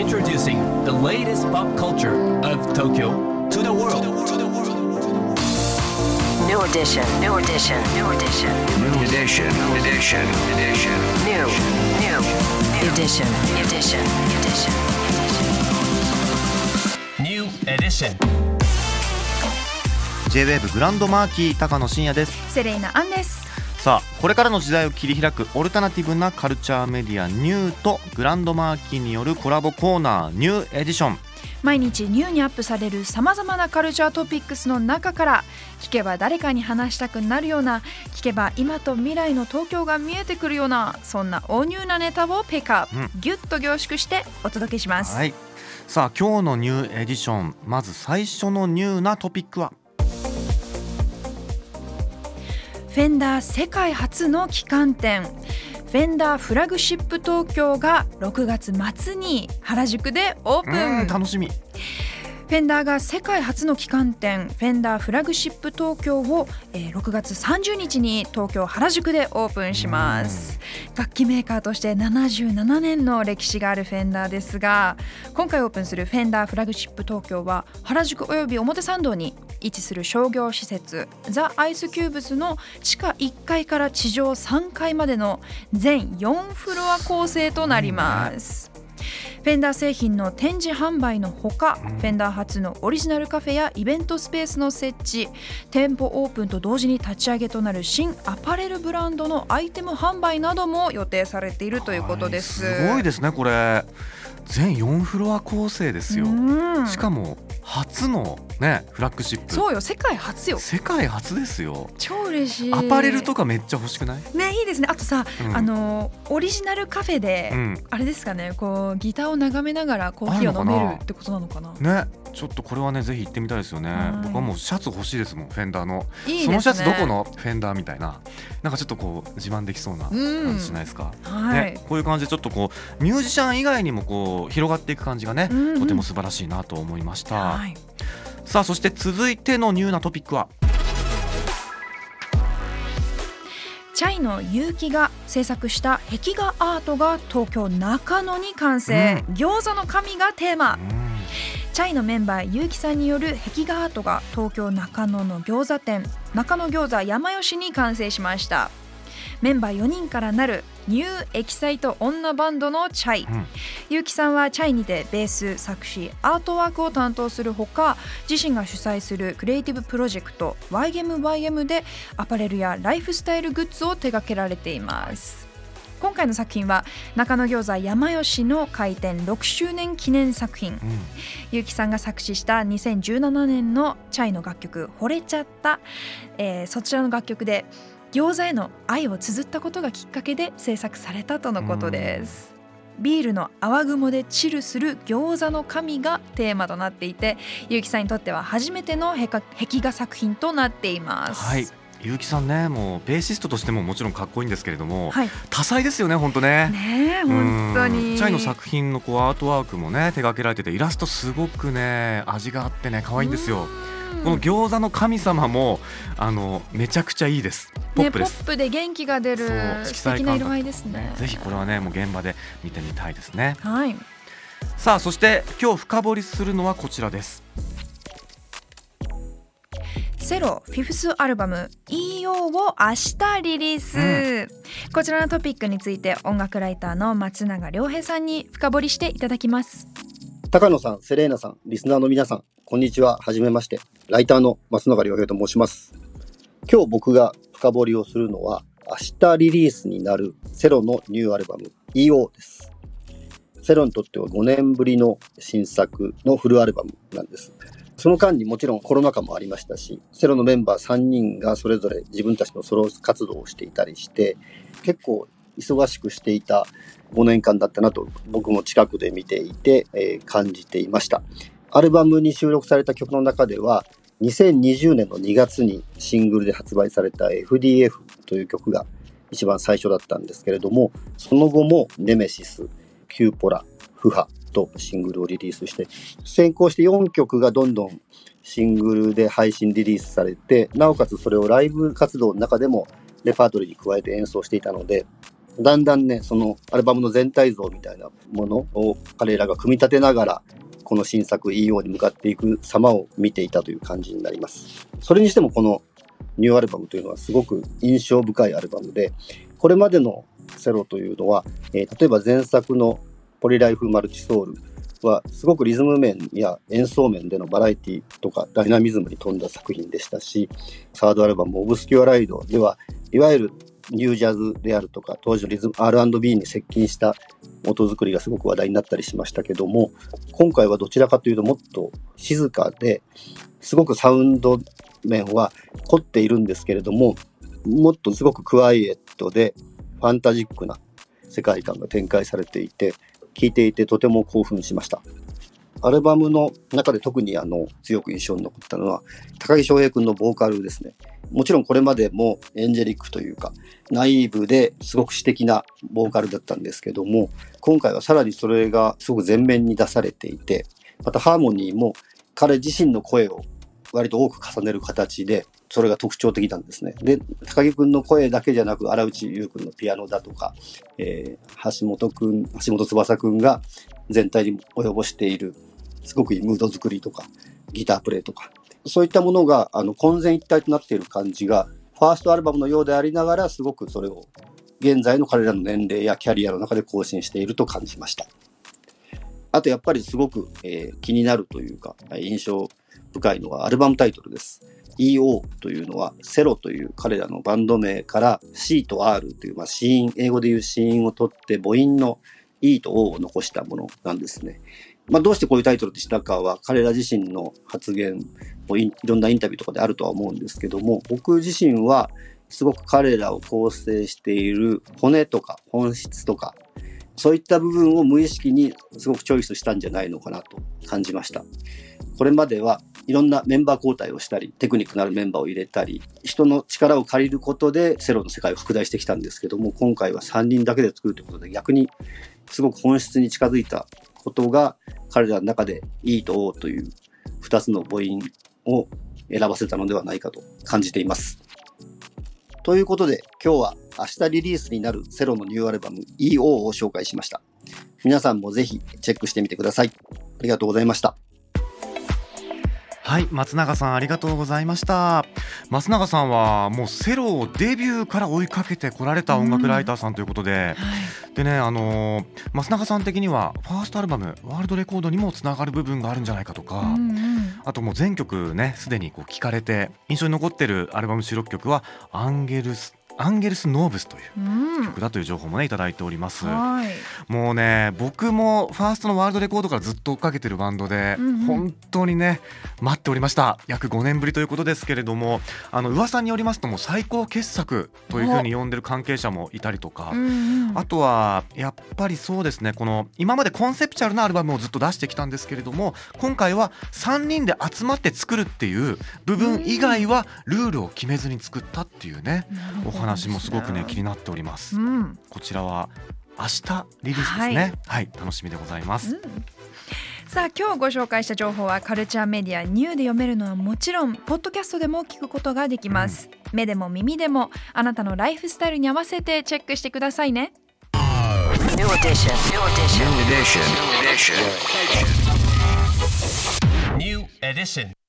Introducing the latest pop culture of Tokyo to the world. New edition, new edition, new edition, New edition, edition, edition. new, new, edition, edition, edition. New edition. J-WAVE グランドマーキー高野真也ですセレイナアンですさあこれからの時代を切り開くオルタナティブなカルチャーメディアニューとグランドマーキーによるコラボコーナーニューエディション。毎日ニューにアップされるさまざまなカルチャートピックスの中から聞けば誰かに話したくなるような聞けば今と未来の東京が見えてくるようなそんな大ニューなネタをピックアップ、うん。ギュッと凝縮してお届けします、はい。さあ今日のニューエディションまず最初のニューなトピックは？フェンダー世界初の旗艦店。フェンダーフラグシップ東京が6月末に原宿でオープン。うん楽しみ。フェンダーが世界初の旗艦店フェンダーフラグシップ東京を、えー6月30日に東京原宿でオープンします。楽器メーカーとして77年の歴史があるフェンダーですが今回オープンするフェンダーフラグシップ東京は原宿および表参道に位置する商業施設ザ・アイスキューブスの地下1階から地上3階までの全4フロア構成となります。フェンダー製品の展示販売のほか、フェンダー初のオリジナルカフェやイベントスペースの設置店舗オープンと同時に立ち上げとなる新アパレルブランドのアイテム販売なども予定されているということです。はいすごいですねこれ全4フロア構成ですようんしかも初のねフラッグシップ。そうよ世界初よ。世界初ですよ。超嬉しい。アパレルとかめっちゃ欲しくない？ねいいですね。あとさ、うん。あのオリジナルカフェで、うん。あれですかねこうギターを眺めながらコーヒーを飲めるってことなのかな？ねちょっとこれはねぜひ行ってみたいですよね。はい。僕はもうシャツ欲しいですもんフェンダーの。ね。そのシャツどこのフェンダーみたいななんかちょっとこう自慢できそうな感じしないですか、はい、ね、こういう感じでちょっとこうミュージシャン以外にもこう広がっていく感じがね、うんうん。とても素晴らしいなと思いました、はい。さあそして続いてのニューなトピックは。チャイの結城が制作した壁画アートが東京中野に完成、餃子の神がテーマチャイのメンバー結城さんによる壁画アートが東京中野の餃子店中野餃子山吉に完成しました。メンバー4人からなるニューエキサイト女バンドのチャイ、うん。結城さんはチャイにてベース作詞アートワークを担当するほか自身が主催するクリエイティブプロジェクト YMYM でアパレルやライフスタイルグッズを手掛けられています今回の作品は中野餃子山吉の開店6周年記念作品。うん。結城さんが作詞した2017年のチャイの楽曲「惚れちゃった」えーそちらの楽曲で餃子への愛を綴ったことがきっかけで制作されたとのことです。ビールの泡雲でチルする餃子の神がテーマとなっていて結城さんにとっては初めての壁画壁画作品となっています。はい結城さんねもうベーシストとしてももちろんかっこいいんですけれども、はい、多彩ですよね本当ね。ねえ本当うん。にチャイの作品のこうアートワークもね手掛けられててイラストすごくね味があってね可愛いんですよ。うん。この餃子の神様もあのめちゃくちゃいいです。ポッね、ポプです、ップで元気が出る素敵な色合いですね。ぜひこれはねもう現場で見てみたいですね。はい、さあそして今日深掘りするのはこちらですセロフィフスアルバム EO を明日リリース、こちらのトピックについて音楽ライターの松永良平さんに深掘りしていただきます高野さん、セレーナさん、リスナーの皆さん、こんにちは。はじめまして。ライターの松永良平と申します。今日僕が深掘りをするのは、明日リリースになるセロのニューアルバム EO です。セロにとっては5年ぶりの新作のフルアルバムなんです。その間にもちろんコロナ禍もありましたし、セロのメンバー3人がそれぞれ自分たちのソロ活動をしていたりして、結構忙しくしていた5年間だったなと僕も近くで見ていて、えー感じていました。アルバムに収録された曲の中では、2020年の2月にシングルで発売された FDF という曲が一番最初だったんですけれども、その後もネメシス、キューポラ、フハとシングルをリリースして、先行して4曲がどんどんシングルで配信リリースされて、なおかつそれをライブ活動の中でもレパートリーに加えて演奏していたので、だんだんね、そのアルバムの全体像みたいなものを彼らが組み立てながら、この新作 EO に向かっていく様を見ていたという感じになります。それにしてもこのニューアルバムというのはすごく印象深いアルバムで、これまでのセロというのは、えー例えば前作のポリライフマルチソウルはすごくリズム面や演奏面でのバラエティとかダイナミズムに富んだ作品でしたし、サードアルバムオブスキュアライドではいわゆるニュージャズであるとか当時のリズム R&B に接近した音作りがすごく話題になったりしましたけども今回はどちらかというともっと静かですごくサウンド面は凝っているんですけれどももっとすごくクワイエットでファンタジックな世界観が展開されていて聴いていてとても興奮しました。アルバムの中で特にあの強く印象に残ったのは高木翔平君のボーカルですね。もちろんこれまでもエンジェリックというかナイーブですごく詩的なボーカルだったんですけども今回はさらにそれがすごく前面に出されていてまたハーモニーも彼自身の声を割と多く重ねる形でそれが特徴的なんですね。で高木君の声だけじゃなく荒内優君のピアノだとか、えー橋本君橋本翼君が全体に及ぼしているすごくいいムード作りとかギタープレイとかそういったものがあの混然一体となっている感じがファーストアルバムのようでありながらすごくそれを現在の彼らの年齢やキャリアの中で更新していると感じました。あとやっぱりすごく、えー気になるというか印象深いのはアルバムタイトルです。EO というのはセロという彼らのバンド名から C と R という、まあ、子音英語でいう子音を取って母音の E と O を残したものなんですね。まあ、どうしてこういうタイトルにしたかは彼ら自身の発言もいいろんなインタビューとかであるとは思うんですけども僕自身はすごく彼らを構成している骨とか本質とかそういった部分を無意識にすごくチョイスしたんじゃないのかなと感じました。これまではいろんなメンバー交代をしたりテクニックのあるメンバーを入れたり人の力を借りることでセロの世界を拡大してきたんですけども今回は3人だけで作るということで逆にすごく本質に近づいたことが彼らの中で E と O という2つの母音を選ばせたのではないかと感じています。ということで今日は明日リリースになるセロのニューアルバム EO を紹介しました。皆さんもぜひチェックしてみてください。ありがとうございました。はい松永さんありがとうございました。松永さんはもうセロをデビューから追いかけてこられた音楽ライターさんということで、でねあのー松永さん的にはファーストアルバムワールドレコードにもつながる部分があるんじゃないかとか、うんうん。あともう全曲ねすでにこう聞かれて印象に残ってるアルバム収録曲はアンゲルスアンゲルスノーブスといううん。曲だという情報もねいただいております。はい。もうね僕もファーストのワールドレコードからずっと追っかけてるバンドで、うんうん。本当にね待っておりました。約5年ぶりということですけれどもあの噂によりますともう最高傑作というふうに呼んでる関係者もいたりとか、うんうん。あとはやっぱりそうですねこの今までコンセプチュアルなアルバムをずっと出してきたんですけれども今回は3人で集まって作るっていう部分以外はルールを決めずに作ったっていうねお話もすごくね気になっております。うんこちらは明日リリースですね。はい、楽しみでございます。さあ今日ご紹介した情報はカルチャーメディアニューで読めるのはもちろんポッドキャストでも聞くことができます、目でも耳でもあなたのライフスタイルに合わせてチェックしてくださいね New edition. New edition. New edition. New edition. New edition.